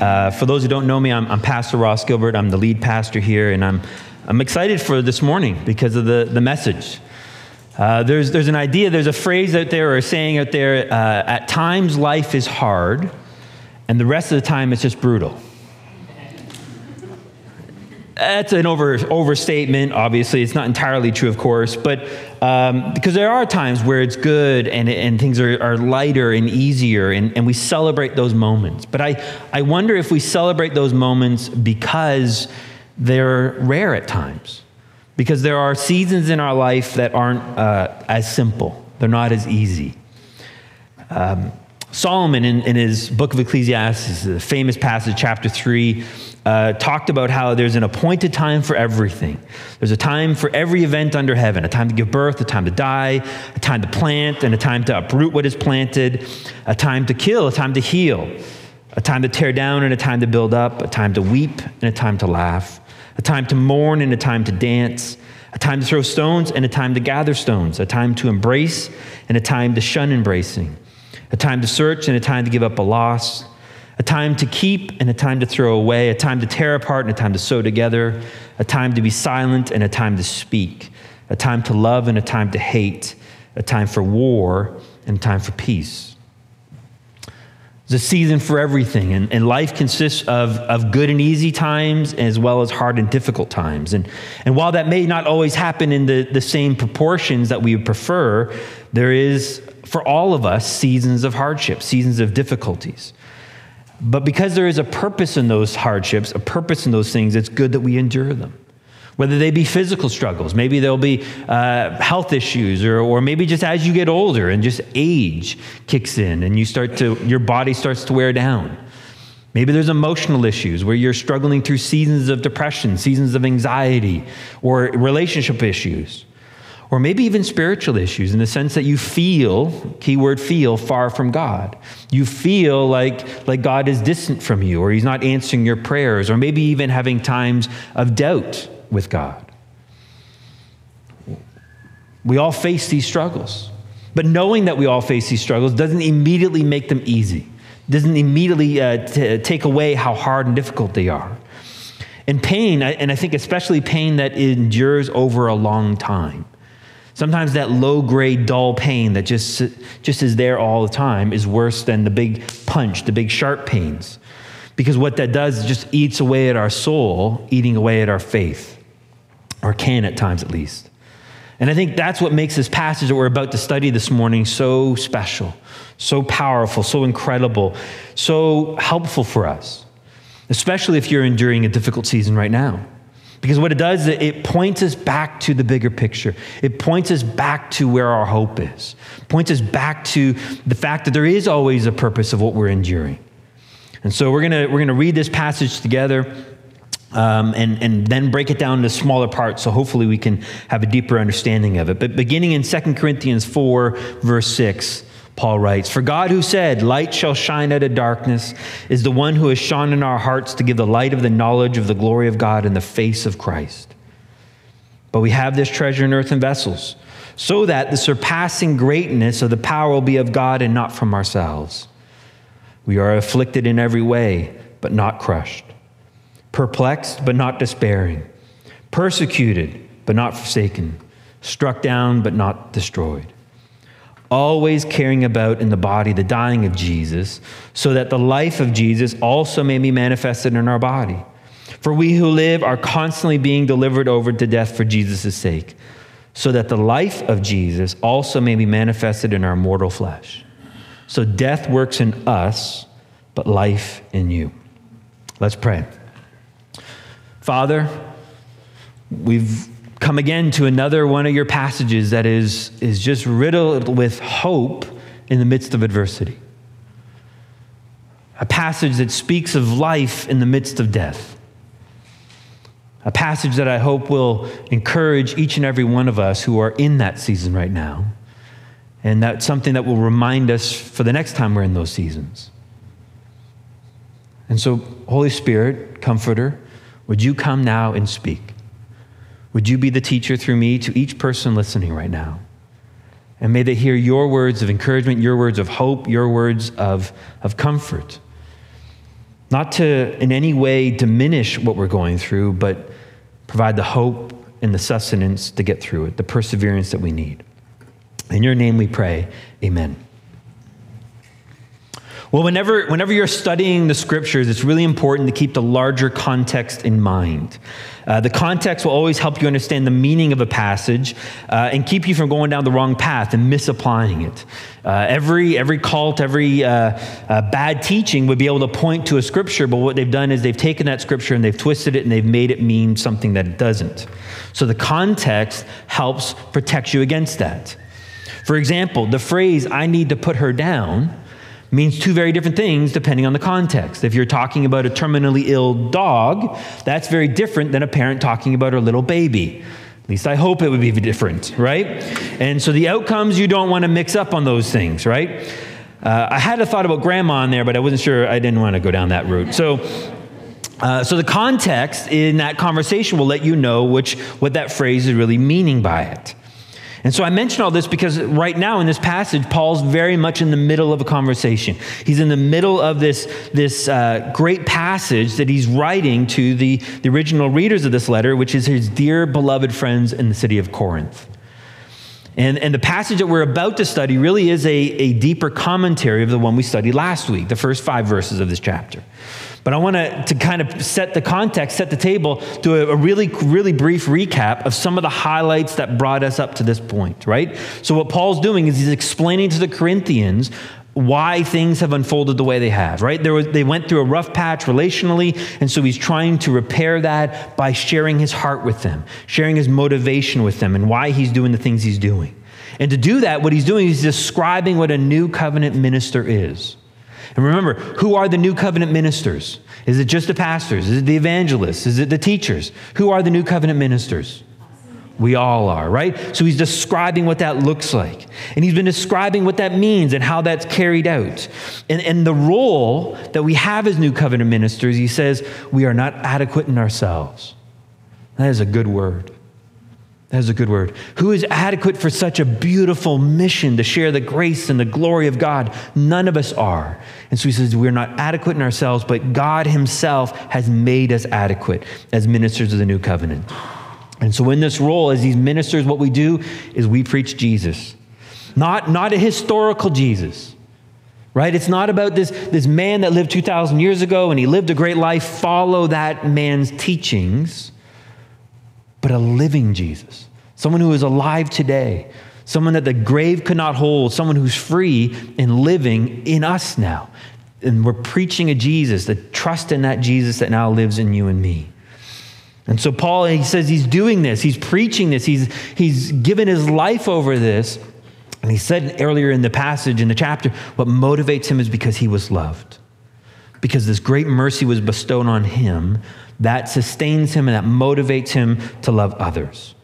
Uh, for those who don't know me, I'm, I'm, Pastor Ross Gilbert. I'm the lead pastor here, and I'm, I'm excited for this morning because of the, the message. Uh, there's, there's an idea, there's a phrase out there or a saying out there uh, at times life is hard, and the rest of the time it's just brutal. That's an over, overstatement, obviously. It's not entirely true, of course, but um, because there are times where it's good and, and things are, are lighter and easier, and, and we celebrate those moments. But I, I wonder if we celebrate those moments because they're rare at times, because there are seasons in our life that aren't uh, as simple, they're not as easy. Um, Solomon, in, in his book of Ecclesiastes, the famous passage, chapter 3, uh, talked about how there's an appointed time for everything. There's a time for every event under heaven a time to give birth, a time to die, a time to plant, and a time to uproot what is planted, a time to kill, a time to heal, a time to tear down, and a time to build up, a time to weep, and a time to laugh, a time to mourn, and a time to dance, a time to throw stones, and a time to gather stones, a time to embrace, and a time to shun embracing a time to search and a time to give up a loss, a time to keep and a time to throw away, a time to tear apart and a time to sew together, a time to be silent and a time to speak, a time to love and a time to hate, a time for war and a time for peace. There's a season for everything, and, and life consists of, of good and easy times as well as hard and difficult times. And, and while that may not always happen in the, the same proportions that we would prefer, there is for all of us seasons of hardship, seasons of difficulties. But because there is a purpose in those hardships, a purpose in those things, it's good that we endure them. Whether they be physical struggles, maybe there'll be uh, health issues, or, or maybe just as you get older and just age kicks in and you start to, your body starts to wear down. Maybe there's emotional issues where you're struggling through seasons of depression, seasons of anxiety, or relationship issues or maybe even spiritual issues in the sense that you feel, keyword feel, far from God. You feel like, like God is distant from you, or He's not answering your prayers, or maybe even having times of doubt with God. We all face these struggles. But knowing that we all face these struggles doesn't immediately make them easy, doesn't immediately uh, t- take away how hard and difficult they are. And pain, and I think especially pain that endures over a long time, Sometimes that low grade, dull pain that just, just is there all the time is worse than the big punch, the big sharp pains. Because what that does is just eats away at our soul, eating away at our faith, or can at times at least. And I think that's what makes this passage that we're about to study this morning so special, so powerful, so incredible, so helpful for us, especially if you're enduring a difficult season right now. Because what it does, is it points us back to the bigger picture. It points us back to where our hope is. Points us back to the fact that there is always a purpose of what we're enduring. And so we're gonna we're gonna read this passage together um, and, and then break it down into smaller parts so hopefully we can have a deeper understanding of it. But beginning in 2 Corinthians 4, verse 6, Paul writes, For God who said, Light shall shine out of darkness, is the one who has shone in our hearts to give the light of the knowledge of the glory of God in the face of Christ. But we have this treasure in earthen vessels, so that the surpassing greatness of the power will be of God and not from ourselves. We are afflicted in every way, but not crushed, perplexed, but not despairing, persecuted, but not forsaken, struck down, but not destroyed always caring about in the body the dying of Jesus, so that the life of Jesus also may be manifested in our body. For we who live are constantly being delivered over to death for Jesus' sake, so that the life of Jesus also may be manifested in our mortal flesh. So death works in us, but life in you. Let's pray. Father, we've come again to another one of your passages that is, is just riddled with hope in the midst of adversity. a passage that speaks of life in the midst of death. A passage that I hope will encourage each and every one of us who are in that season right now. And that's something that will remind us for the next time we're in those seasons. And so, Holy Spirit, Comforter, would you come now and speak? Would you be the teacher through me to each person listening right now? And may they hear your words of encouragement, your words of hope, your words of, of comfort. Not to in any way diminish what we're going through, but provide the hope and the sustenance to get through it, the perseverance that we need. In your name we pray, amen. Well, whenever, whenever you're studying the scriptures, it's really important to keep the larger context in mind. Uh, the context will always help you understand the meaning of a passage uh, and keep you from going down the wrong path and misapplying it. Uh, every, every cult, every uh, uh, bad teaching would be able to point to a scripture, but what they've done is they've taken that scripture and they've twisted it and they've made it mean something that it doesn't. So the context helps protect you against that. For example, the phrase, I need to put her down means two very different things depending on the context. If you're talking about a terminally ill dog, that's very different than a parent talking about her little baby. At least I hope it would be different, right? And so the outcomes you don't want to mix up on those things, right? Uh, I had a thought about grandma in there, but I wasn't sure I didn't want to go down that route. So, uh, so the context in that conversation will let you know which what that phrase is really meaning by it. And so I mention all this because right now in this passage, Paul's very much in the middle of a conversation. He's in the middle of this, this uh, great passage that he's writing to the, the original readers of this letter, which is his dear beloved friends in the city of Corinth. And, and the passage that we're about to study really is a, a deeper commentary of the one we studied last week, the first five verses of this chapter. But I want to, to kind of set the context, set the table, do a, a, really, really brief recap of some of the highlights that brought us up to this point, right? So, what Paul's doing is he's explaining to the Corinthians why things have unfolded the way they have, right? Was, they went through a rough patch relationally, and so he's trying to repair that by sharing his heart with them, sharing his motivation with them, and why he's doing the things he's doing. And to do that, what he's doing is describing what a new covenant minister is. And remember, who are the new covenant ministers? Is it just the pastors? Is it the evangelists? Is it the teachers? Who are the new covenant ministers? We all are, right? So he's describing what that looks like. And he's been describing what that means and how that's carried out. And, and the role that we have as new covenant ministers, he says, we are not adequate in ourselves. That is a good word. That is a good word. Who is adequate for such a beautiful mission to share the grace and the glory of God? None of us are. And so he says, We're not adequate in ourselves, but God Himself has made us adequate as ministers of the new covenant. And so, in this role, as these ministers, what we do is we preach Jesus, not, not a historical Jesus. Right? It's not about this, this man that lived 2,000 years ago and he lived a great life. Follow that man's teachings but a living Jesus, someone who is alive today, someone that the grave could not hold, someone who's free and living in us now. And we're preaching a Jesus, the trust in that Jesus that now lives in you and me. And so Paul, he says he's doing this, he's preaching this, he's, he's given his life over this. And he said earlier in the passage, in the chapter, what motivates him is because he was loved. Because this great mercy was bestowed on him that sustains him and that motivates him to love others.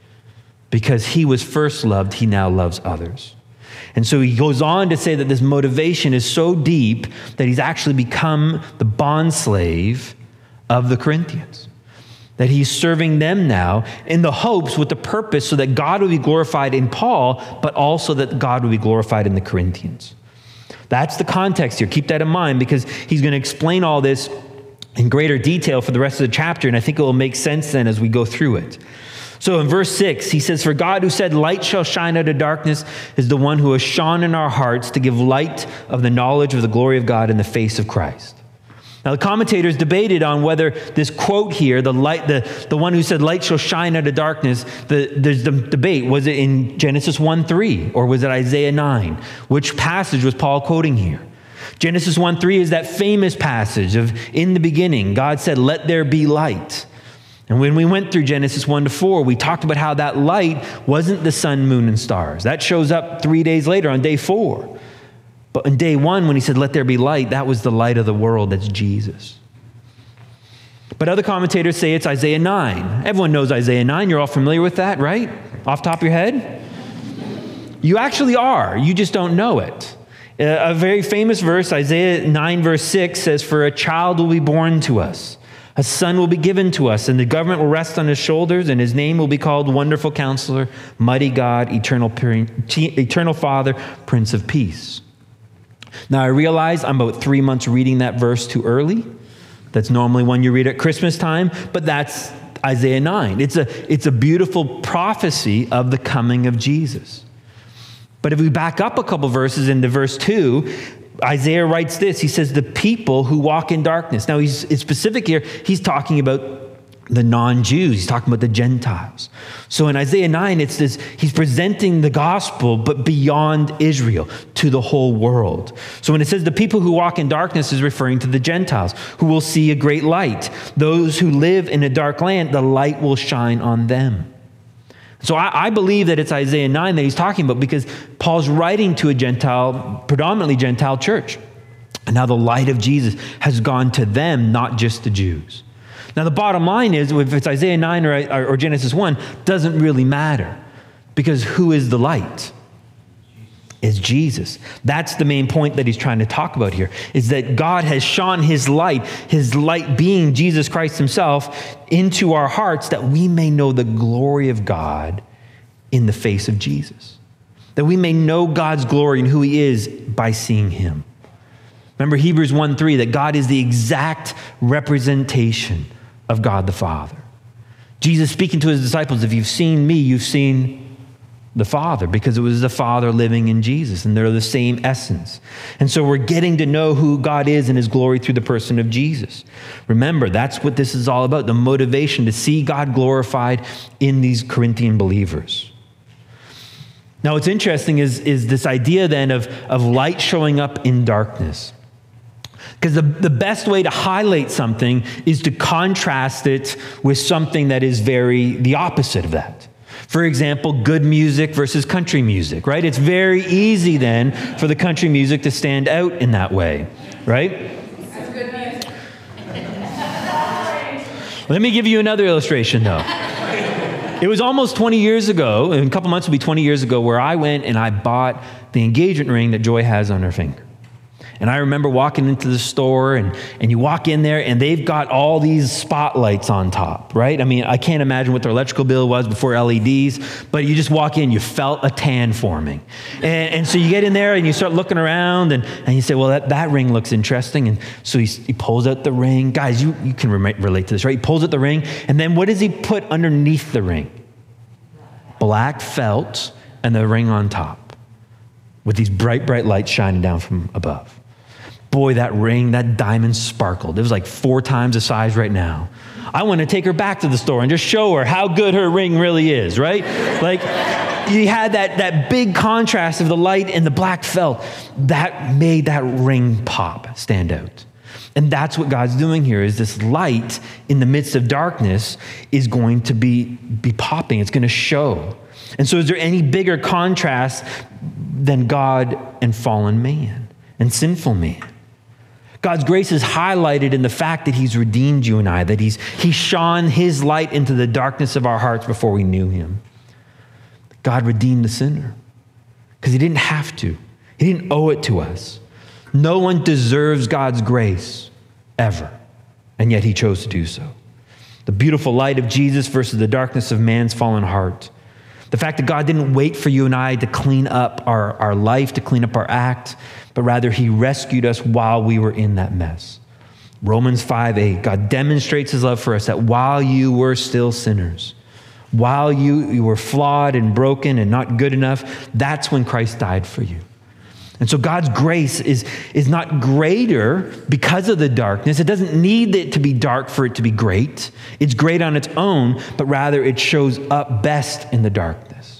Because he was first loved, he now loves others. And so he goes on to say that this motivation is so deep that he's actually become the bond slave of the Corinthians. That he's serving them now in the hopes with the purpose so that God will be glorified in Paul, but also that God will be glorified in the Corinthians. That's the context here. Keep that in mind because he's going to explain all this in greater detail for the rest of the chapter, and I think it will make sense then as we go through it. So in verse 6, he says, For God who said, Light shall shine out of darkness, is the one who has shone in our hearts to give light of the knowledge of the glory of God in the face of Christ. Now, the commentators debated on whether this quote here, the, light, the, the one who said, Light shall shine out of darkness, the, there's the debate. Was it in Genesis 1 3 or was it Isaiah 9? Which passage was Paul quoting here? Genesis 1 3 is that famous passage of in the beginning, God said, Let there be light. And when we went through Genesis 1 to 4, we talked about how that light wasn't the sun, moon, and stars. That shows up three days later on day four. But in day one, when he said, Let there be light, that was the light of the world. That's Jesus. But other commentators say it's Isaiah 9. Everyone knows Isaiah 9. You're all familiar with that, right? Off top of your head? You actually are. You just don't know it. Uh, a very famous verse, Isaiah 9, verse 6, says, For a child will be born to us, a son will be given to us, and the government will rest on his shoulders, and his name will be called Wonderful Counselor, Mighty God, Eternal, Eternal Father, Prince of Peace. Now, I realize I'm about three months reading that verse too early. That's normally one you read at Christmas time, but that's Isaiah 9. It's a, it's a beautiful prophecy of the coming of Jesus. But if we back up a couple verses into verse 2, Isaiah writes this. He says, The people who walk in darkness. Now, he's specific here. He's talking about the non Jews. He's talking about the Gentiles. So in Isaiah 9, it's this he's presenting the gospel, but beyond Israel to the whole world. So when it says the people who walk in darkness is referring to the Gentiles who will see a great light. Those who live in a dark land, the light will shine on them. So I, I, believe that it's Isaiah 9 that he's talking about because Paul's writing to a Gentile, predominantly Gentile church. And now the light of Jesus has gone to them, not just the Jews. Now, the bottom line is if it's Isaiah 9 or, or Genesis 1, doesn't really matter because who is the light? Is Jesus. That's the main point that he's trying to talk about here is that God has shone his light, his light being Jesus Christ himself, into our hearts that we may know the glory of God in the face of Jesus. That we may know God's glory and who he is by seeing him. Remember Hebrews 1 3 that God is the exact representation of God the Father. Jesus speaking to his disciples, if you've seen me, you've seen the Father, because it was the Father living in Jesus, and they're the same essence. And so we're getting to know who God is and his glory through the person of Jesus. Remember, that's what this is all about the motivation to see God glorified in these Corinthian believers. Now, what's interesting is, is this idea then of, of light showing up in darkness. Because the, the best way to highlight something is to contrast it with something that is very the opposite of that. For example, good music versus country music, right? It's very easy then for the country music to stand out in that way, right? Let me give you another illustration though. It was almost 20 years ago, in a couple months will be 20 years ago, where I went and I bought the engagement ring that Joy has on her finger. And I remember walking into the store, and, and you walk in there, and they've got all these spotlights on top, right? I mean, I can't imagine what their electrical bill was before LEDs, but you just walk in, you felt a tan forming. And, and so you get in there and you start looking around, and, and you say, Well, that, that ring looks interesting. And so he, he pulls out the ring. Guys, you, you can relate to this, right? He pulls out the ring, and then what does he put underneath the ring? Black felt and the ring on top with these bright, bright lights shining down from above. Boy, that ring, that diamond sparkled. It was like four times the size right now. I want to take her back to the store and just show her how good her ring really is, right? Like, you had that, that big contrast of the light and the black felt. That made that ring pop, stand out. And that's what God's doing here is this light in the midst of darkness is going to be, be popping. It's going to show. And so is there any bigger contrast than God and fallen man and sinful man? God's grace is highlighted in the fact that He's redeemed you and I, that He's He shone His light into the darkness of our hearts before we knew Him. God redeemed the sinner because He didn't have to, He didn't owe it to us. No one deserves God's grace ever, and yet He chose to do so. The beautiful light of Jesus versus the darkness of man's fallen heart. The fact that God didn't wait for you and I to clean up our, our life, to clean up our act, but rather he rescued us while we were in that mess. Romans 5 8, God demonstrates his love for us that while you were still sinners, while you, you were flawed and broken and not good enough, that's when Christ died for you. And so God's grace is, is not greater because of the darkness. It doesn't need it to be dark for it to be great. It's great on its own, but rather it shows up best in the darkness.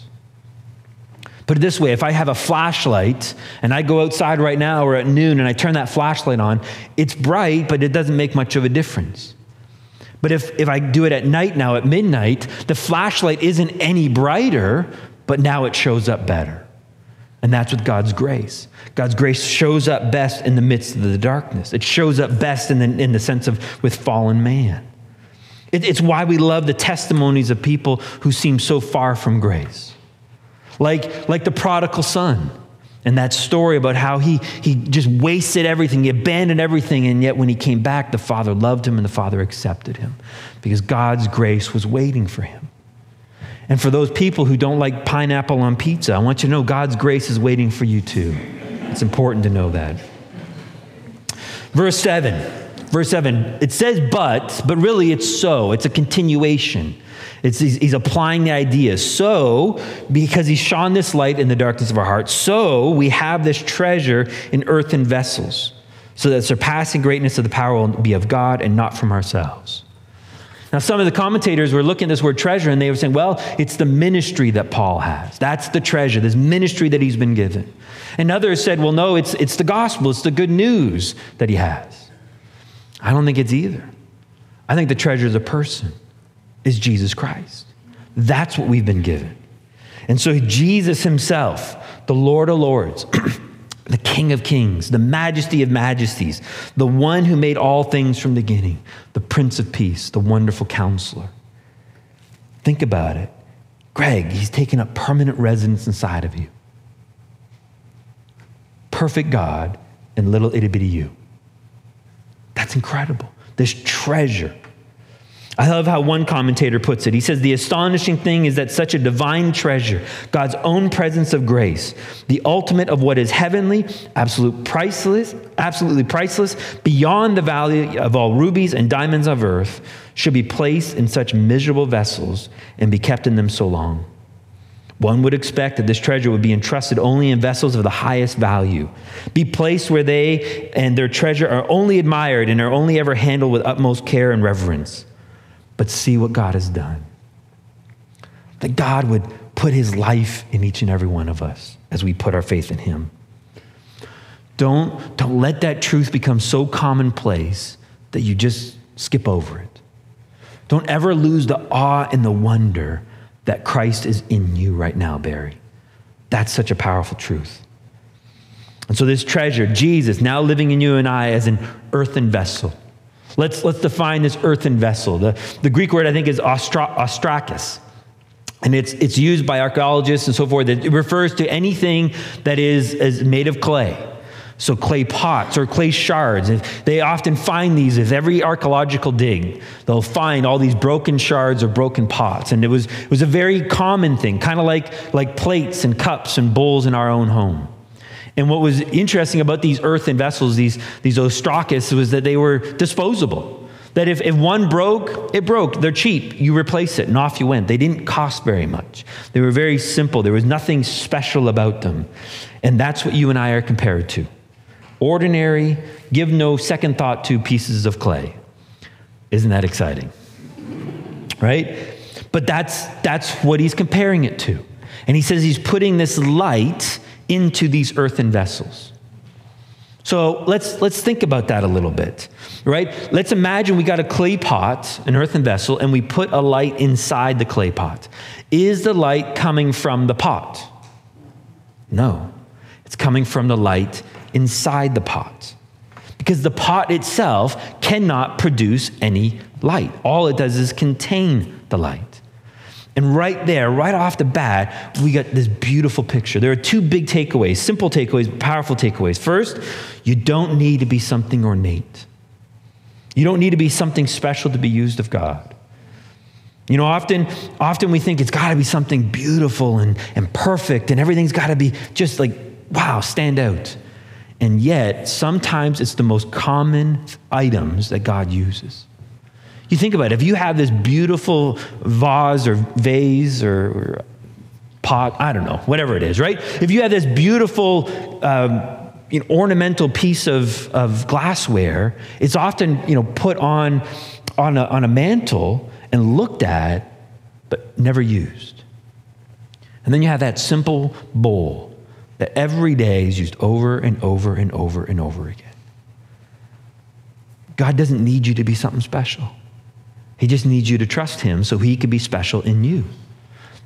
Put it this way if I have a flashlight and I go outside right now or at noon and I turn that flashlight on, it's bright, but it doesn't make much of a difference. But if, if I do it at night now, at midnight, the flashlight isn't any brighter, but now it shows up better. And that's with God's grace. God's grace shows up best in the midst of the darkness. It shows up best in the, in the sense of with fallen man. It, it's why we love the testimonies of people who seem so far from grace. Like, like the prodigal son and that story about how he, he just wasted everything, he abandoned everything, and yet when he came back, the father loved him and the father accepted him because God's grace was waiting for him. And for those people who don't like pineapple on pizza, I want you to know God's grace is waiting for you too. It's important to know that. Verse 7. Verse 7. It says but, but really it's so. It's a continuation. It's, he's, he's, applying the idea. So, because he's shone this light in the darkness of our hearts, so we have this treasure in earthen vessels, so that surpassing greatness of the power will be of God and not from ourselves. Now, some of the commentators were looking at this word treasure and they were saying, well, it's the ministry that Paul has. That's the treasure, this ministry that he's been given. And others said, well, no, it's, it's the gospel, it's the good news that he has. I don't think it's either. I think the treasure is a person, is Jesus Christ. That's what we've been given. And so, Jesus himself, the Lord of Lords, the King of Kings, the Majesty of Majesties, the one who made all things from the beginning, the Prince of Peace, the wonderful counselor. Think about it. Greg, he's taken up permanent residence inside of you. Perfect God and little itty bitty you. That's incredible. This treasure I love how one commentator puts it. He says, The astonishing thing is that such a divine treasure, God's own presence of grace, the ultimate of what is heavenly, absolute priceless, absolutely priceless, beyond the value of all rubies and diamonds of earth, should be placed in such miserable vessels and be kept in them so long. One would expect that this treasure would be entrusted only in vessels of the highest value, be placed where they and their treasure are only admired and are only ever handled with utmost care and reverence but see what God has done. That God would put his life in each and every one of us as we put our faith in him. Don't, don't let that truth become so commonplace that you just skip over it. Don't ever lose the awe and the wonder that Christ is in you right now, Barry. That's such a powerful truth. And so, this treasure, Jesus, now living in you and I as an earthen vessel Let's, let's define this earthen vessel. The, the Greek word, I think, is ostra, ostrakis. And it's, it's used by archaeologists and so forth. It refers to anything that is, is made of clay. So, clay pots or clay shards. They often find these with every archaeological dig. They'll find all these broken shards or broken pots. And it was, it was a very common thing, kind of like, like plates and cups and bowls in our own home. And what was interesting about these earthen vessels, these, these ostrakis, was that they were disposable. That if, if one broke, it broke. They're cheap. You replace it, and off you went. They didn't cost very much. They were very simple. There was nothing special about them. And that's what you and I are compared to ordinary, give no second thought to pieces of clay. Isn't that exciting? Right? But that's, that's what he's comparing it to. And he says he's putting this light into these earthen vessels. So let's, let's think about that a little bit, right? Let's imagine we got a clay pot, an earthen vessel, and we put a light inside the clay pot. Is the light coming from the pot? No, it's coming from the light inside the pot. Because the pot itself cannot produce any light. All it does is contain the light. And right there, right off the bat, we got this beautiful picture. There are two big takeaways, simple takeaways, powerful takeaways. First, you don't need to be something ornate. You don't need to be something special to be used of God. You know, often, often we think it's got to be something beautiful and, and perfect, and everything's got to be just like, wow, stand out. And yet, sometimes it's the most common items that God uses. You think about it. If you have this beautiful vase or vase or, or pot, I don't know, whatever it is, right? If you have this beautiful um, you know, ornamental piece of, of glassware, it's often you know, put on, on, a, on a mantle and looked at, but never used. And then you have that simple bowl that every day is used over and over and over and over again. God doesn't need you to be something special. He just needs you to trust him so he can be special in you.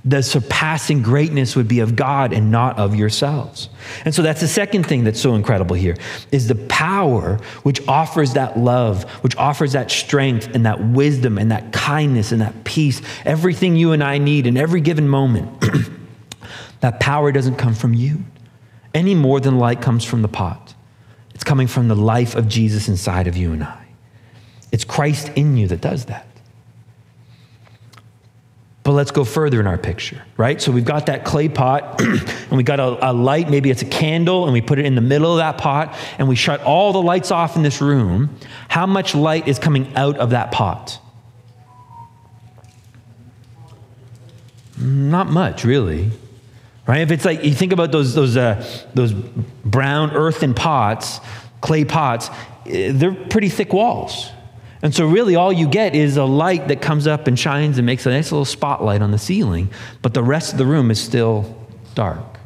the surpassing greatness would be of God and not of yourselves. And so that's the second thing that's so incredible here is the power which offers that love, which offers that strength and that wisdom and that kindness and that peace, everything you and I need in every given moment. that power doesn't come from you any more than light comes from the pot. It's coming from the life of Jesus inside of you and I. It's Christ in you that does that. But let's go further in our picture, right? So we've got that clay pot, and we got a, a, light, maybe it's a candle, and we put it in the middle of that pot, and we shut all the lights off in this room. How much light is coming out of that pot? Not much, really. Right? If it's like you think about those those uh, those brown earthen pots, clay pots, eh, they're pretty thick walls. And so, really, all you get is a light that comes up and shines and makes a nice little spotlight on the ceiling, but the rest of the room is still dark.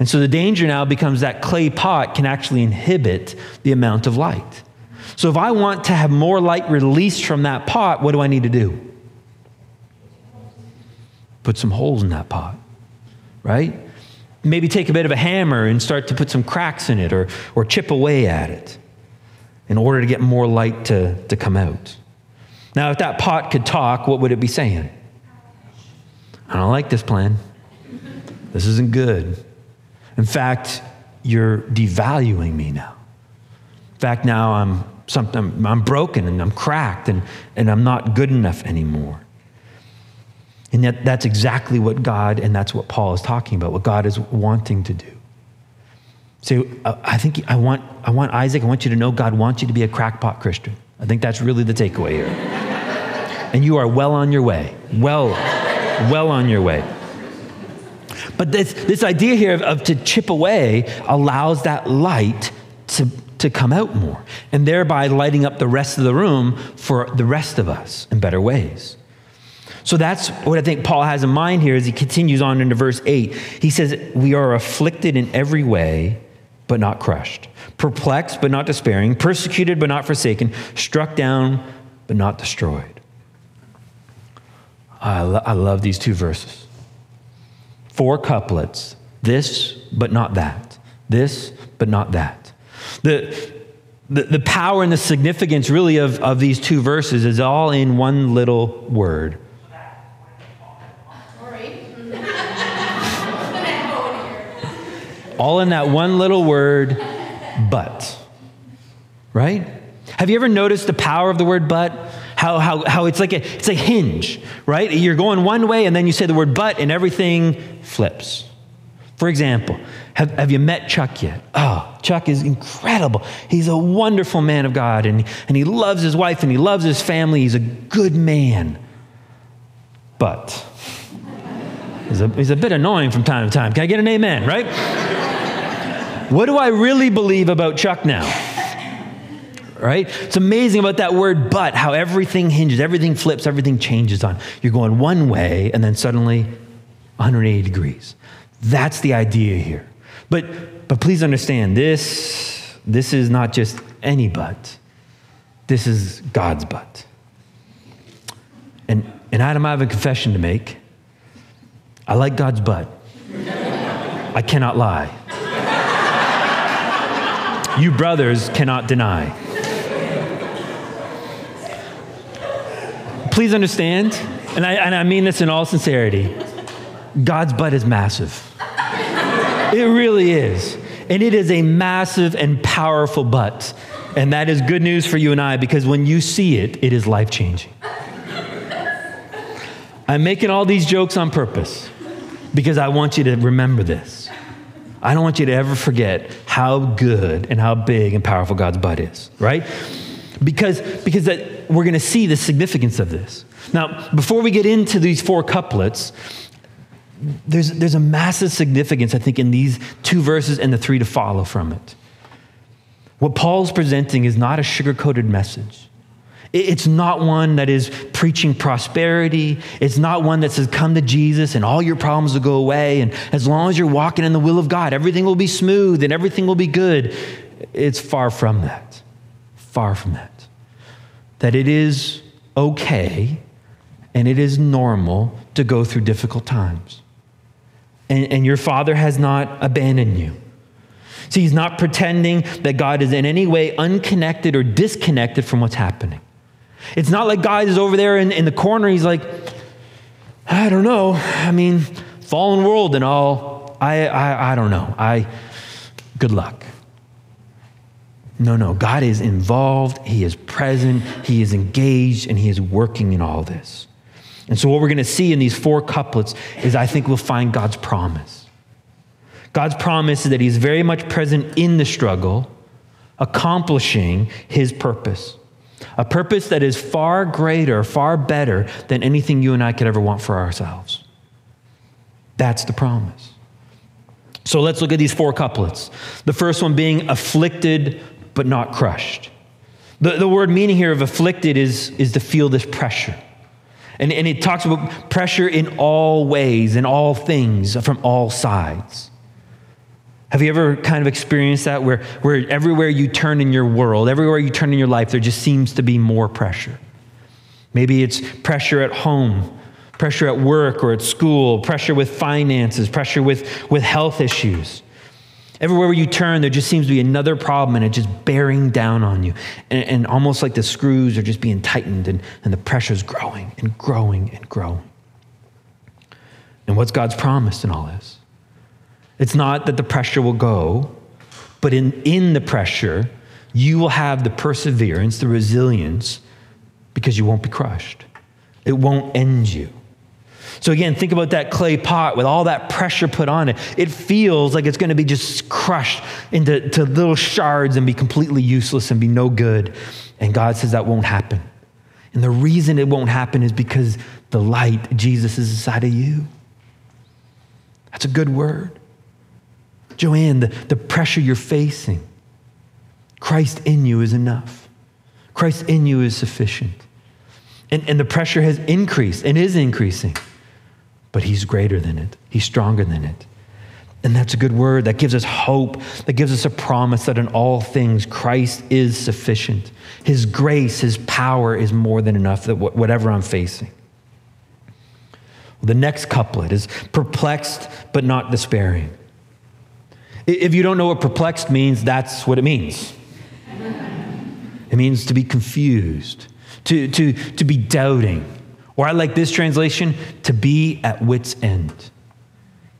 And so, the danger now becomes that clay pot can actually inhibit the amount of light. So, if I want to have more light released from that pot, what do I need to do? Put some holes in that pot, right? Maybe take a bit of a hammer and start to put some cracks in it or, or chip away at it in order to get more light to, to come out. Now, if that pot could talk, what would it be saying? I don't like this plan. This isn't good. In fact, you're devaluing me now. In fact, now I'm something I'm broken and I'm cracked and, and I'm not good enough anymore. And yet that's exactly what God and that's what Paul is talking about, what God is wanting to do. So uh, I think I want, I want Isaac, I want you to know God wants you to be a crackpot Christian. I think that's really the takeaway here. and you are well on your way. Well, well on your way. But this, this idea here of, of to chip away allows that light to, to come out more, and thereby lighting up the rest of the room for the rest of us in better ways. So that's what I think Paul has in mind here as he continues on into verse 8. He says, We are afflicted in every way but not crushed, perplexed, but not despairing, persecuted, but not forsaken, struck down, but not destroyed. I, lo- I love these two verses. Four couplets this, but not that. This, but not that. The, the, the power and the significance, really, of, of these two verses is all in one little word all in that one little word, but. Right? Have you ever noticed the power of the word but? How, how, how it's like a, it's a hinge, right? You're going one way and then you say the word but and everything flips. For example, have, have you met Chuck yet? Oh, Chuck is incredible. He's a wonderful man of God and, and he loves his wife and he loves his family. He's a good man. But he's a, he's a bit annoying from time to time. Can I get an amen, right? What do I really believe about Chuck now? Right? It's amazing about that word but, how everything hinges, everything flips, everything changes on. You're going one way and then suddenly 180 degrees. That's the idea here. But but please understand this this is not just any but. This is God's but. And and Adam, I have a confession to make. I like God's but. I cannot lie you brothers cannot deny. Please understand, and I, and I mean this in all sincerity God's butt is massive. It really is. And it is a massive and powerful butt. And that is good news for you and I because when you see it, it is life changing. I'm making all these jokes on purpose because I want you to remember this. I don't want you to ever forget how good and how big and powerful God's butt is, right? Because, because that, we're going to see the significance of this. Now, before we get into these four couplets, there's, there's a massive significance, I think, in these two verses and the three to follow from it. What Paul's presenting is not a sugar coated message. It's not one that is preaching prosperity. It's not one that says, come to Jesus and all your problems will go away. And as long as you're walking in the will of God, everything will be smooth and everything will be good. It's far from that. Far from that. That it is okay and it is normal to go through difficult times. And, and your Father has not abandoned you. See, He's not pretending that God is in any way unconnected or disconnected from what's happening. It's not like God is over there in, in the corner. He's like, I don't know. I mean, fallen world and all. I, I, I don't know. I, good luck. No, no. God is involved. He is present. He is engaged and he is working in all this. And so, what we're going to see in these four couplets is I think we'll find God's promise. God's promise is that He's very much present in the struggle, accomplishing His purpose. A purpose that is far greater, far better than anything you and I could ever want for ourselves. That's the promise. So let's look at these four couplets. The first one being afflicted but not crushed. The, the word meaning here of afflicted is, is to feel this pressure. And, and it talks about pressure in all ways, in all things, from all sides. Have you ever kind of experienced that where, where everywhere you turn in your world, everywhere you turn in your life, there just seems to be more pressure? Maybe it's pressure at home, pressure at work or at school, pressure with finances, pressure with, with health issues. Everywhere you turn, there just seems to be another problem and it's just bearing down on you. And, and almost like the screws are just being tightened and, and the pressure's growing and growing and growing. And what's God's promise in all this? It's not that the pressure will go, but in, in the pressure, you will have the perseverance, the resilience, because you won't be crushed. It won't end you. So, again, think about that clay pot with all that pressure put on it. It feels like it's going to be just crushed into to little shards and be completely useless and be no good. And God says that won't happen. And the reason it won't happen is because the light, Jesus, is inside of you. That's a good word. Joanne, the, the pressure you're facing, Christ in you is enough. Christ in you is sufficient. And, and the pressure has increased and is increasing but He's greater than it, He's stronger than it. And that's a good word. That gives us hope. That gives us a promise that in all things Christ is sufficient. His grace, His power is more than enough that whatever I'm facing. The next couplet is perplexed but not despairing. If you don't know what perplexed means, that's what it means. It means to be confused, to, to, to be doubting, or I like this translation to be at wit's end.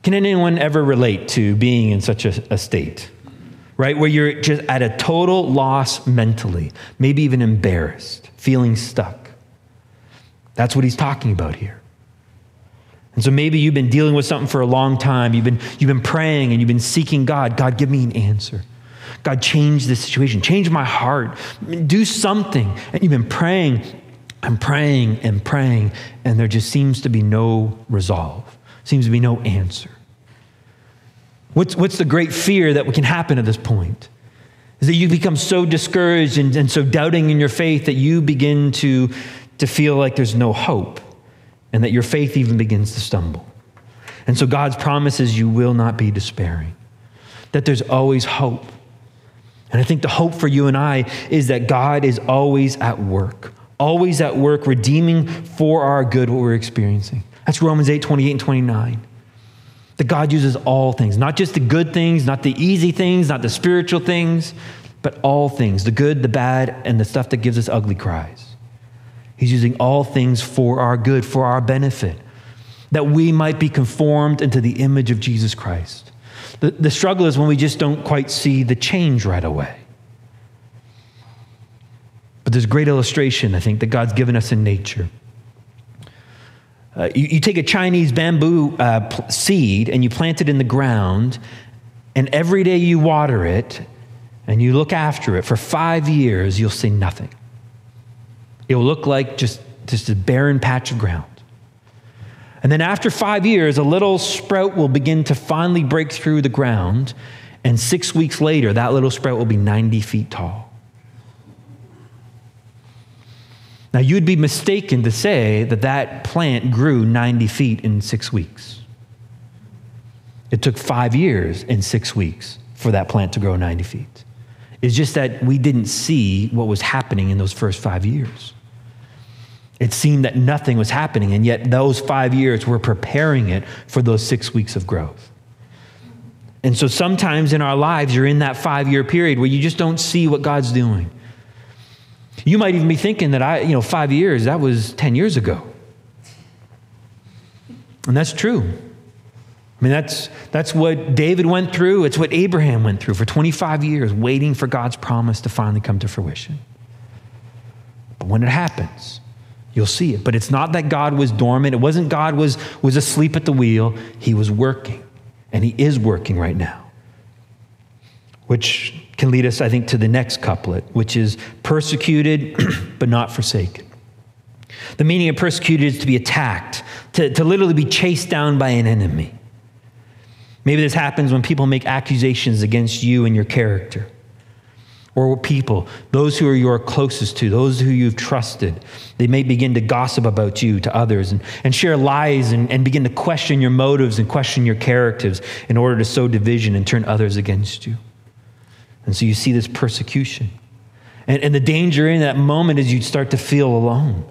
Can anyone ever relate to being in such a, a state? Right? Where you're just at a total loss mentally, maybe even embarrassed, feeling stuck. That's what he's talking about here. And so maybe you've been dealing with something for a long time. You've been, you've been praying and you've been seeking God. God, give me an answer. God, change this situation. Change my heart. Do something. And you've been praying I'm praying and praying, and there just seems to be no resolve, seems to be no answer. What's, what's the great fear that can happen at this point? Is that you become so discouraged and, and so doubting in your faith that you begin to, to feel like there's no hope, and that your faith even begins to stumble. And so God's promises you will not be despairing, that there's always hope. And I think the hope for you and I is that God is always at work always at work, redeeming for our good what we're experiencing. That's Romans 8 28 and 29. That God uses all things, not just the good things, not the easy things, not the spiritual things, but all things the good, the bad, and the stuff that gives us ugly cries. He's using all things for our good, for our benefit, that we might be conformed into the image of Jesus Christ. The, the struggle is when we just don't quite see the change right away. But there's great illustration, I think, that God's given us in nature. Uh, you, you, take a Chinese bamboo uh, p- seed and you plant it in the ground, and every day you water it and you look after it for five years, you'll see nothing. It will look like just, just a barren patch of ground. And then after five years, a little sprout will begin to finally break through the ground, and six weeks later, that little sprout will be 90 feet tall. Now, you'd be mistaken to say that that plant grew 90 feet in six weeks. It took five years and six weeks for that plant to grow 90 feet. It's just that we didn't see what was happening in those first five years. It seemed that nothing was happening, and yet those five years were preparing it for those six weeks of growth. And so sometimes in our lives, you're in that five year period where you just don't see what God's doing. You might even be thinking that I, you know, five years, that was 10 years ago. And that's true. I mean, that's, that's what David went through. It's what Abraham went through for 25 years, waiting for God's promise to finally come to fruition. But when it happens, you'll see it. But it's not that God was dormant. It wasn't God was, was asleep at the wheel. He was working, and He is working right now. Which can lead us, I think, to the next couplet, which is persecuted but not forsaken. The meaning of persecuted is to be attacked, to, to literally be chased down by an enemy. Maybe this happens when people make accusations against you and your character. Or people, those who are your closest to, those who you've trusted, they may begin to gossip about you to others and, and share lies and, and begin to question your motives and question your characters in order to sow division and turn others against you. And so you see this persecution. And, and the danger in that moment is you start to feel alone,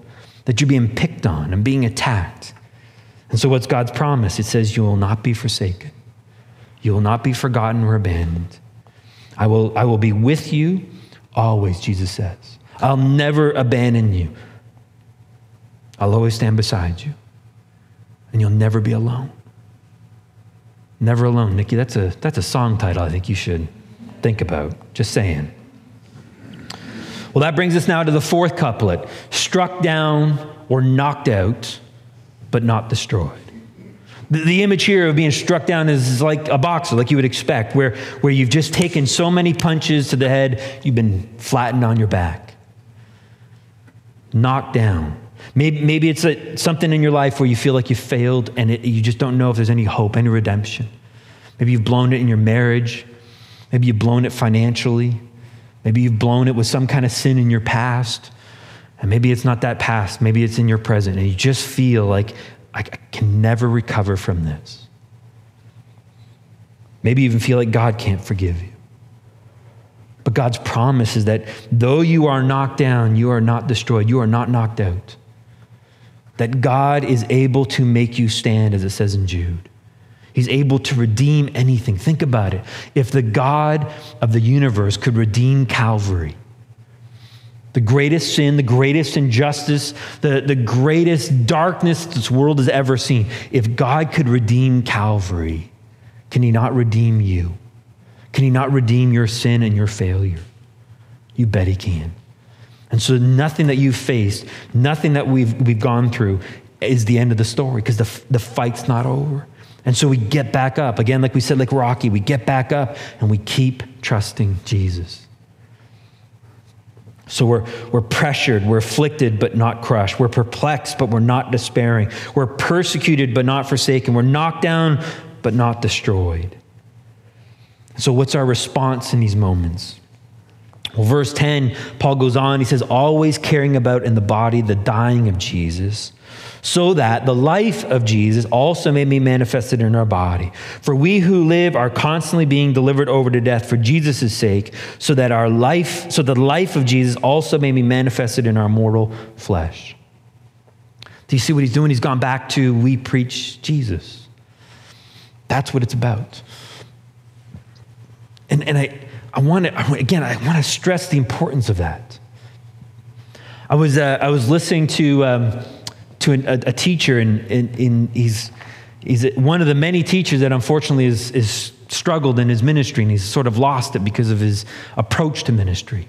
that you're being picked on and being attacked. And so, what's God's promise? It says, You will not be forsaken. You will not be forgotten or abandoned. I will, I will be with you always, Jesus says. I'll never abandon you. I'll always stand beside you. And you'll never be alone. Never alone. Nikki, that's a, that's a song title I think you should think about. Just saying. Well, that brings us now to the fourth couplet struck down or knocked out, but not destroyed. The, the image here of being struck down is like a boxer, like you would expect, where, where you've just taken so many punches to the head, you've been flattened on your back. Knocked down. Maybe, maybe it's a, something in your life where you feel like you failed and it, you just don't know if there's any hope, any redemption. Maybe you've blown it in your marriage. Maybe you've blown it financially. Maybe you've blown it with some kind of sin in your past. And maybe it's not that past, maybe it's in your present. And you just feel like, I can never recover from this. Maybe even feel like God can't forgive you. But God's promise is that though you are knocked down, you are not destroyed, you are not knocked out. That God is able to make you stand, as it says in Jude. He's able to redeem anything. Think about it. If the God of the universe could redeem Calvary, the greatest sin, the greatest injustice, the, the greatest darkness this world has ever seen. If God could redeem Calvary, can He not redeem you? Can He not redeem your sin and your failure? You bet He can. And so, nothing that you've faced, nothing that we've, we've gone through is the end of the story because the, the fight's not over. And so we get back up. Again, like we said, like Rocky, we get back up and we keep trusting Jesus. So we're, we're pressured, we're afflicted, but not crushed. We're perplexed, but we're not despairing. We're persecuted, but not forsaken. We're knocked down, but not destroyed. So, what's our response in these moments? Well, verse 10, Paul goes on, he says, always caring about in the body the dying of Jesus so that the life of Jesus also may be manifested in our body. For we who live are constantly being delivered over to death for Jesus' sake, so that our life, so the life of Jesus also may be manifested in our mortal flesh. Do you see what he's doing? He's gone back to we preach Jesus. That's what it's about. And, and I, I want to, again, I want to stress the importance of that. I was, uh, I was listening to, um, to a, a teacher, and, he's, he's one of the many teachers that unfortunately is, is struggled in his ministry, and he's sort of lost it because of his approach to ministry.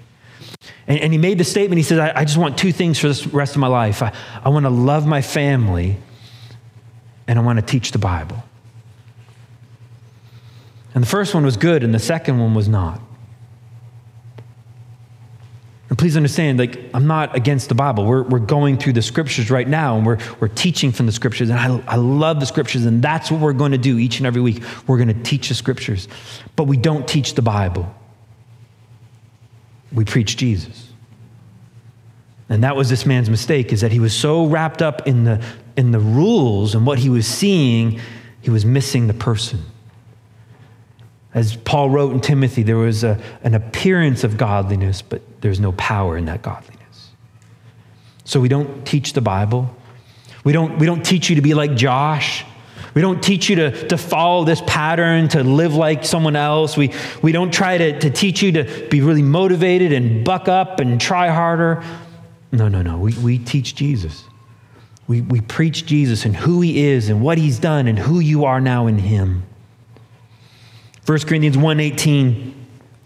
And, and he made the statement he said, I, I, just want two things for the rest of my life I, I want to love my family, and I want to teach the Bible. And the first one was good, and the second one was not. And please understand, like, I'm not against the Bible. We're, we're going through the scriptures right now, and we're, we're teaching from the scriptures. And I, I love the scriptures, and that's what we're going to do each and every week. We're going to teach the scriptures. But we don't teach the Bible, we preach Jesus. And that was this man's mistake, is that he was so wrapped up in the, in the rules and what he was seeing, he was missing the person. As Paul wrote in Timothy, there was a, an appearance of godliness, but there's no power in that godliness. So we don't teach the Bible. We don't, we don't teach you to be like Josh. We don't teach you to, to follow this pattern, to live like someone else. We, we don't try to, to teach you to be really motivated and buck up and try harder. No, no, no. We, we teach Jesus. We, we preach Jesus and who he is and what he's done and who you are now in him. 1 Corinthians 1:18,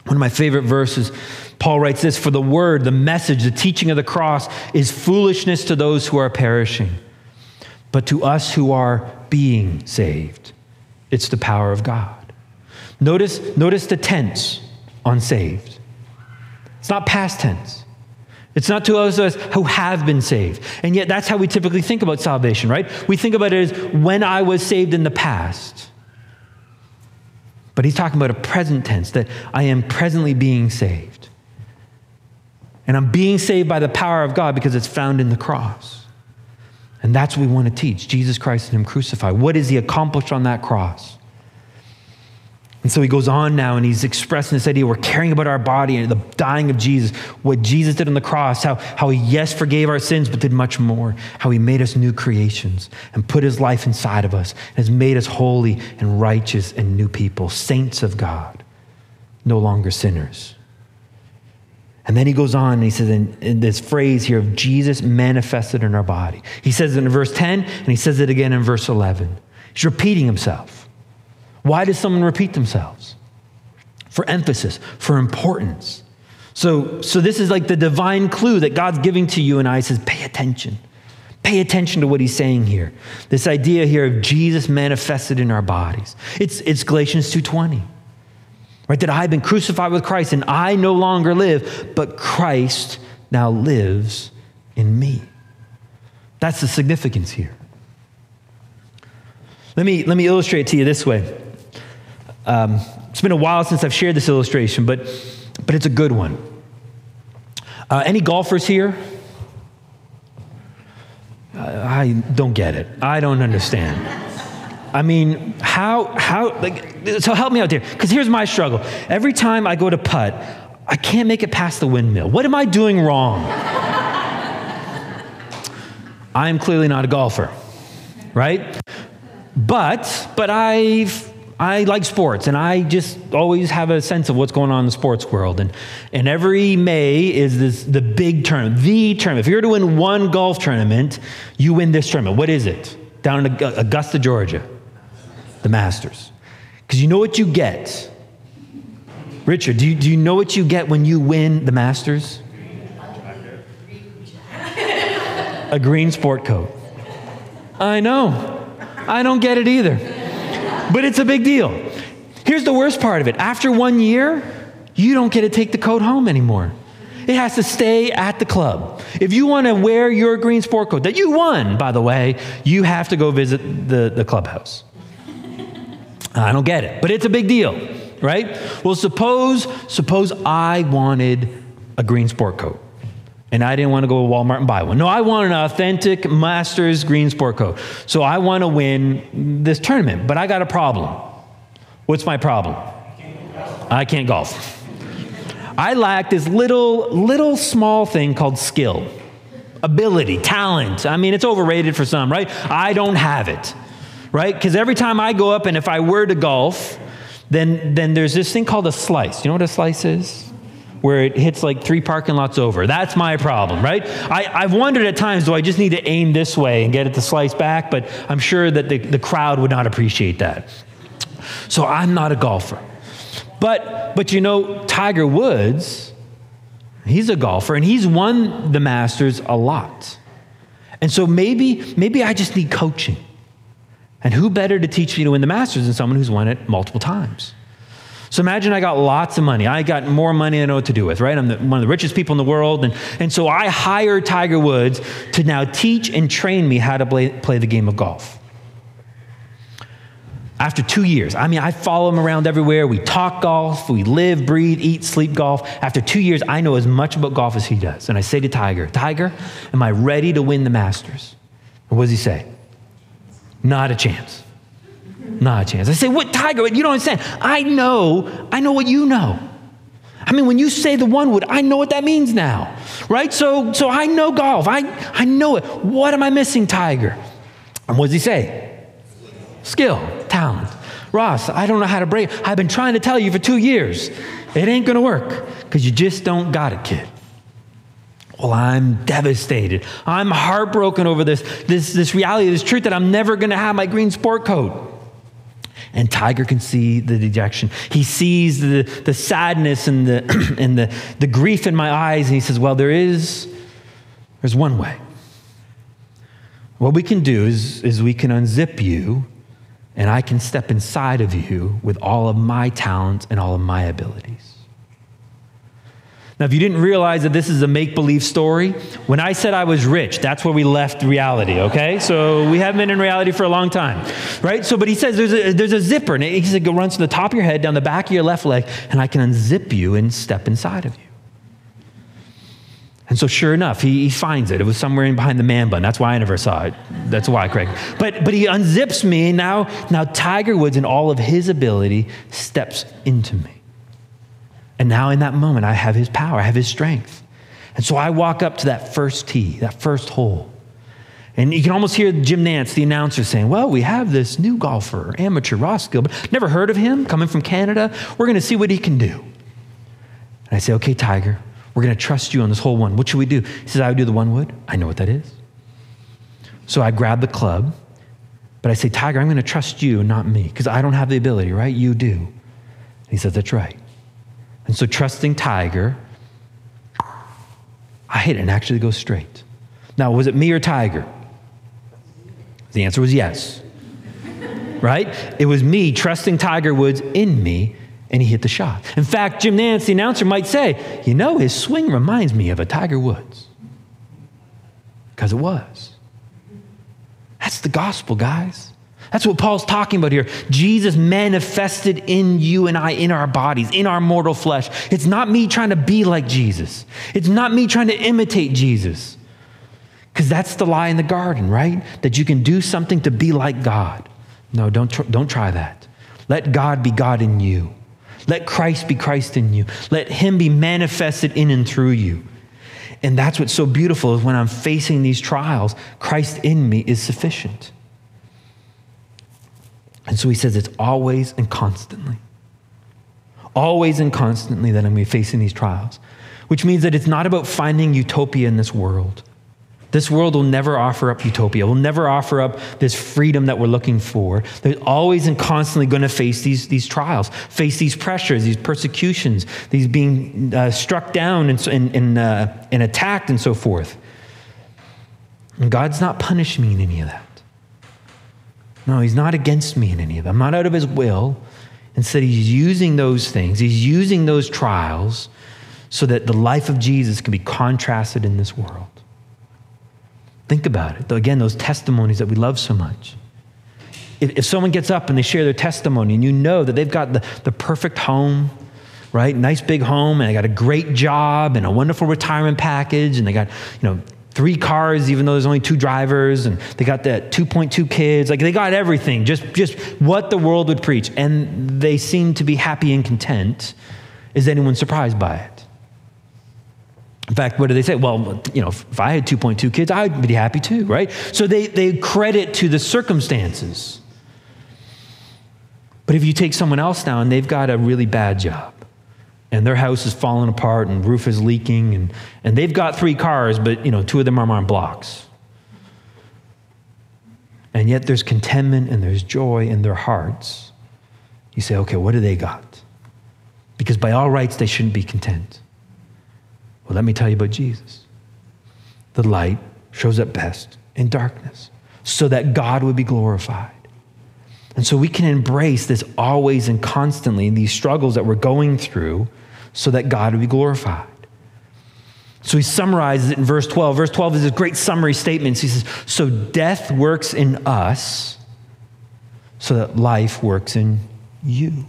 one of my favorite verses. Paul writes this, for the word, the message, the teaching of the cross is foolishness to those who are perishing. But to us who are being saved, it's the power of God. Notice, notice the tense on saved. It's not past tense. It's not to those who have been saved. And yet, that's how we typically think about salvation, right? We think about it as when I was saved in the past. But he's talking about a present tense, that I am presently being saved. And I'm being saved by the power of God because it's found in the cross. And that's what we want to teach Jesus Christ and Him crucified. What is He accomplished on that cross? And so he goes on now and he's expressing this idea we're caring about our body and the dying of Jesus, what Jesus did on the cross, how, how he, yes, forgave our sins, but did much more, how he made us new creations and put his life inside of us, and has made us holy and righteous and new people, saints of God, no longer sinners. And then he goes on and he says, in, in, this phrase here of Jesus manifested in our body. He says it in verse 10 and he says it again in verse 11. He's repeating himself. Why does someone repeat themselves? For emphasis, for importance. So, so this is like the divine clue that God's giving to you and I says, pay attention. Pay attention to what he's saying here. This idea here of Jesus manifested in our bodies. It's, it's Galatians 2.20. Right? That I've been crucified with Christ and I no longer live, but Christ now lives in me. That's the significance here. Let me, let me illustrate to you this way. Um, it's been a while since I've shared this illustration, but, but it's a good one. Uh, any golfers here? Uh, I don't get it. I don't understand. I mean, how, how, like, so help me out there. Because here's my struggle. Every time I go to putt, I can't make it past the windmill. What am I doing wrong? I am clearly not a golfer, right? But, but I've I like sports, and I just always have a sense of what's going on in the sports world. And, and every May is this, the big tournament, the tournament. If you're to win one golf tournament, you win this tournament. What is it? Down in Augusta, Georgia, the Masters. Because you know what you get. Richard, do you, do you know what you get when you win the Masters? A green sport coat. I know. I don't get it either but it's a big deal. Here's the worst part of it after one year, you don't get to take the coat home anymore. It has to stay at the club. If you want to wear your green sport coat that you won, by the way, you have to go visit the, the clubhouse. I don't get it, but it's a big deal, right? Well, suppose suppose I wanted a green sport coat and I didn't want to go to Walmart and buy one. No, I want an authentic Masters green sport coat. So I want to win this tournament, but I got a problem. What's my problem? I can't golf. I lack this little, little small thing called skill, ability, talent. I mean, it's overrated for some, right? I don't have it, right? Because every time I go up and if I were to golf, then, then there's this thing called a slice. You know what a slice is? Where it hits like three parking lots over. That's my problem, right? I, have wondered at times, do I just need to aim this way and get it to slice back? But I'm sure that the, the crowd would not appreciate that. So I'm not a golfer. But, but you know, Tiger Woods, he's a golfer and he's won the Masters a lot. And so maybe, maybe I just need coaching. And who better to teach me to win the Masters than someone who's won it multiple times? So imagine I got lots of money. I got more money than I know what to do with, right? I'm the, one of the richest people in the world. And, and so I hire Tiger Woods to now teach and train me how to play, play the game of golf. After two years, I mean, I follow him around everywhere. We talk golf, we live, breathe, eat, sleep golf. After two years, I know as much about golf as he does. And I say to Tiger, Tiger, am I ready to win the Masters? And what does he say? Not a chance. Not a chance. I say, what, Tiger, you don't understand. I know, I know what you know. I mean, when you say the one wood, I know what that means now, right? So, so I know golf. I, I know it. What am I missing, Tiger? And what does he say? Skill, talent. Ross, I don't know how to break. I've been trying to tell you for two years. It ain't going to work because you just don't got it, kid. Well, I'm devastated. I'm heartbroken over this, this, this reality, this truth that I'm never going to have my green sport coat. And Tiger can see the dejection. He sees the, the sadness and, the, and the, the grief in my eyes. And he says, Well, there is there's one way. What we can do is, is we can unzip you, and I can step inside of you with all of my talents and all of my abilities. Now, if you didn't realize that this is a make believe story, when I said I was rich, that's where we left reality, okay? So we haven't been in reality for a long time, right? So, but he says there's a, there's a zipper, and he said, it runs from the top of your head down the back of your left leg, and I can unzip you and step inside of you. And so, sure enough, he, he finds it. It was somewhere in behind the man bun. That's why I never saw it. That's why, Craig. But, but he unzips me, and now, now Tiger Woods, in all of his ability, steps into me. And now in that moment, I have his power, I have his strength. And so I walk up to that first tee, that first hole. And you can almost hear Jim Nantz, the announcer, saying, Well, we have this new golfer, amateur Ross Gilbert. Never heard of him, coming from Canada. We're going to see what he can do. And I say, Okay, Tiger, we're going to trust you on this whole one. What should we do? He says, I would do the one wood. I know what that is. So I grab the club, but I say, Tiger, I'm going to trust you, not me, because I don't have the ability, right? You do. And he says, That's right. And so, trusting Tiger, I hit it and actually goes straight. Now, was it me or Tiger? The answer was yes. right? It was me trusting Tiger Woods in me, and he hit the shot. In fact, Jim Nantz, the announcer, might say, You know, his swing reminds me of a Tiger Woods. Because it was. That's the gospel, guys. That's what Paul's talking about here. Jesus manifested in you and I, in our bodies, in our mortal flesh. It's not me trying to be like Jesus, it's not me trying to imitate Jesus. Because that's the lie in the garden, right? That you can do something to be like God. No, don't, tr- don't try that. Let God be God in you. Let Christ be Christ in you. Let Him be manifested in and through you. And that's what's so beautiful is when I'm facing these trials, Christ in me is sufficient. And so he says it's always and constantly. Always and constantly that I'm going to be facing these trials, which means that it's not about finding utopia in this world. This world will never offer up utopia, will never offer up this freedom that we're looking for. They're always and constantly going to face these, these trials, face these pressures, these persecutions, these being uh, struck down and, and, and, uh, and attacked and so forth. And God's not punishing me in any of that. No, he's not against me in any of them. I'm not out of his will. Instead, he's using those things, he's using those trials so that the life of Jesus can be contrasted in this world. Think about it. Again, those testimonies that we love so much. If, if someone gets up and they share their testimony and you know that they've got the, the perfect home, right? Nice big home, and they got a great job and a wonderful retirement package, and they got, you know, three cars, even though there's only two drivers, and they got that 2.2 kids. Like they got everything, just, just what the world would preach. And they seem to be happy and content. Is anyone surprised by it? In fact, what do they say? Well, you know, if I had 2.2 kids, I'd be happy too, right? So they, they credit to the circumstances. But if you take someone else now and they've got a really bad job, and their house is falling apart and roof is leaking and, and they've got three cars but you know two of them are on blocks. And yet there's contentment and there's joy in their hearts. You say okay what do they got? Because by all rights they shouldn't be content. Well let me tell you about jesus. The light shows up best in darkness so that god would be glorified. And so we can embrace this always and constantly, in these struggles that we're going through, so that God would be glorified. So he summarizes it in verse 12. Verse 12 is a great summary statement. He says, So death works in us, so that life works in you.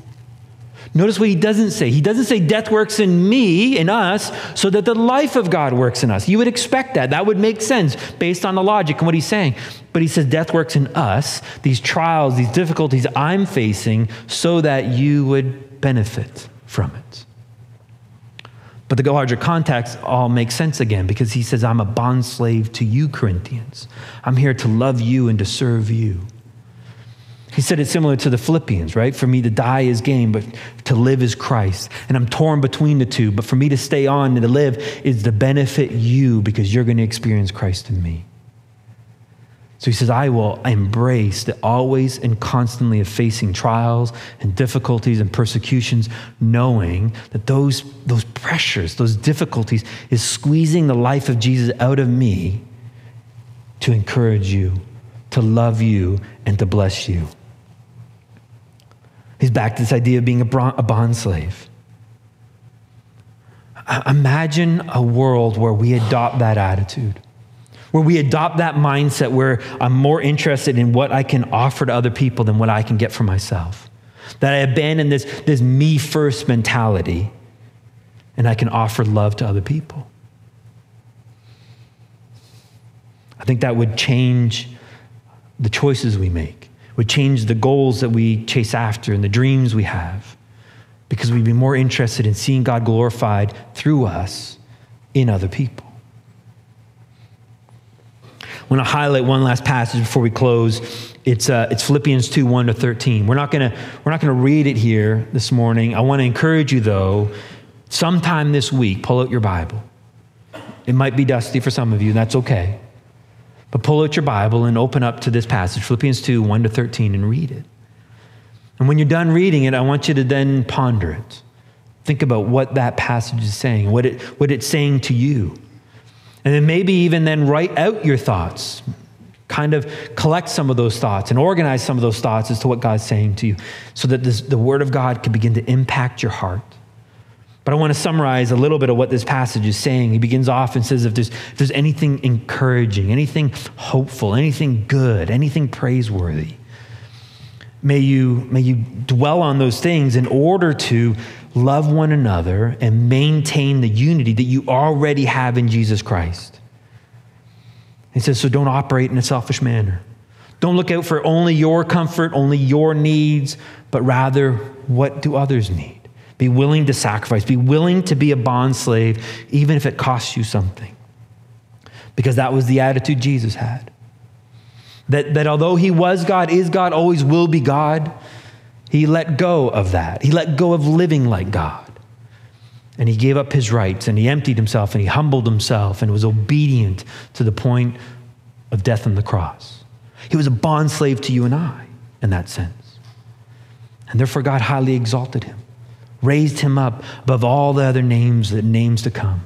Notice what he doesn't say. He doesn't say death works in me, in us, so that the life of God works in us. You would expect that. That would make sense based on the logic and what he's saying. But he says death works in us, these trials, these difficulties I'm facing, so that you would benefit from it. But the larger context all makes sense again because he says, I'm a bond slave to you, Corinthians. I'm here to love you and to serve you. He said it's similar to the Philippians, right? For me to die is gain, but to live is Christ. And I'm torn between the two, but for me to stay on and to live is to benefit you because you're going to experience Christ in me. So he says, I will embrace the always and constantly of facing trials and difficulties and persecutions, knowing that those, those pressures, those difficulties, is squeezing the life of Jesus out of me to encourage you, to love you, and to bless you. He's back to this idea of being a bond slave. Imagine a world where we adopt that attitude where we adopt that mindset where I'm more interested in what I can offer to other people than what I can get for myself. That I abandon this, this me first mentality and I can offer love to other people. I think that would change the choices we make, would change the goals that we chase after and the dreams we have, because we'd be more interested in seeing God glorified through us in other people. I want to highlight one last passage before we close. It's, uh, it's Philippians 2 1 to 13. We're not going we're not going to read it here this morning. I want to encourage you, though, sometime this week, pull out your Bible. It might be dusty for some of you, and that's okay. But pull out your Bible and open up to this passage, Philippians 2 1 to 13, and read it. And when you're done reading it, I want you to then ponder it. Think about what that passage is saying, what, it, what it's saying to you. And then maybe even then write out your thoughts. Kind of collect some of those thoughts and organize some of those thoughts as to what God's saying to you so that this, the Word of God can begin to impact your heart. But I want to summarize a little bit of what this passage is saying. He begins off and says, if there's, if there's anything encouraging, anything hopeful, anything good, anything praiseworthy, may you, may you dwell on those things in order to love one another, and maintain the unity that you already have in Jesus Christ. He says, so don't operate in a selfish manner. Don't look out for only your comfort, only your needs, but rather what do others need? Be willing to sacrifice, be willing to be a bond slave, even if it costs you something. Because that was the attitude Jesus had. That, that although he was God, is God, always will be God, he let go of that. He let go of living like God. And he gave up his rights and he emptied himself and he humbled himself and was obedient to the point of death on the cross. He was a bond slave to you and I in that sense. And therefore, God highly exalted him, raised him up above all the other names, that names to come.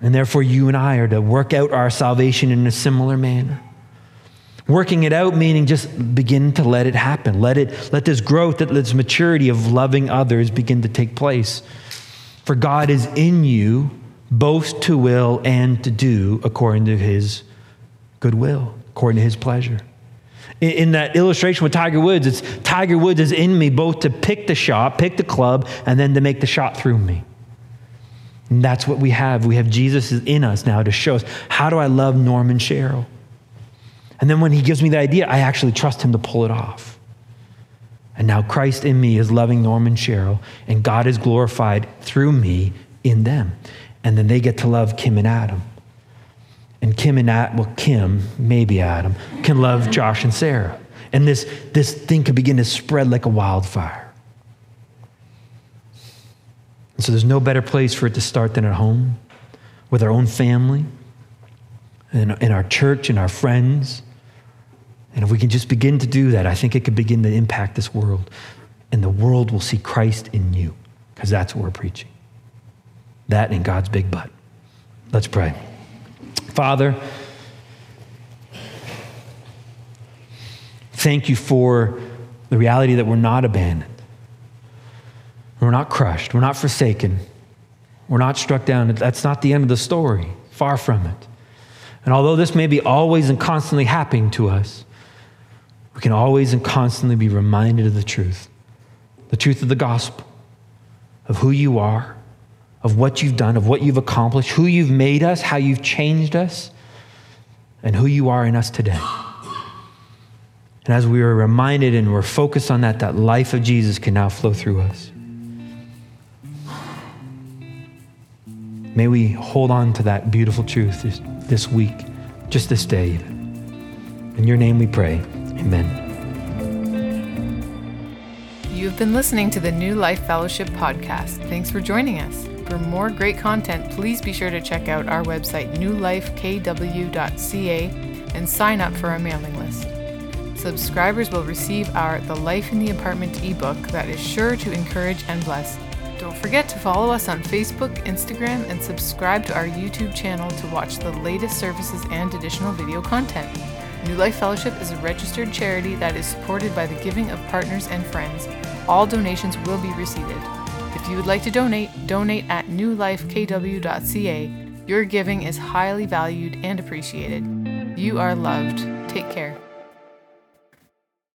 And therefore, you and I are to work out our salvation in a similar manner. Working it out meaning just begin to let it happen. Let it let this growth, that this maturity of loving others begin to take place. For God is in you both to will and to do according to his goodwill, according to his pleasure. In, in that illustration with Tiger Woods, it's Tiger Woods is in me both to pick the shot, pick the club, and then to make the shot through me. And that's what we have. We have Jesus is in us now to show us how do I love Norman Cheryl? And then when he gives me the idea, I actually trust him to pull it off. And now Christ in me is loving Norman Cheryl, and God is glorified through me in them. And then they get to love Kim and Adam. And Kim and Adam, well, Kim, maybe Adam, can love Josh and Sarah. And this, this thing could begin to spread like a wildfire. And so there's no better place for it to start than at home, with our own family, in, in our church in our friends. And if we can just begin to do that, I think it could begin to impact this world. And the world will see Christ in you, because that's what we're preaching. That in God's big but. Let's pray. Father, thank you for the reality that we're not abandoned. We're not crushed. We're not forsaken. We're not struck down. That's not the end of the story. Far from it. And although this may be always and constantly happening to us, we can always and constantly be reminded of the truth the truth of the gospel, of who you are, of what you've done, of what you've accomplished, who you've made us, how you've changed us, and who you are in us today. And as we are reminded and we're focused on that, that life of Jesus can now flow through us. May we hold on to that beautiful truth this, week, just this day. In your name we pray. Amen. You've been listening to the New Life Fellowship podcast. Thanks for joining us. For more great content, please be sure to check out our website, newlifekw.ca, and sign up for our mailing list. Subscribers will receive our The Life in the Apartment ebook that is sure to encourage and bless. Don't forget to follow us on Facebook, Instagram, and subscribe to our YouTube channel to watch the latest services and additional video content. New Life Fellowship is a registered charity that is supported by the giving of partners and friends. All donations will be received. If you would like to donate, donate at newlifekw.ca. Your giving is highly valued and appreciated. You are loved. Take care.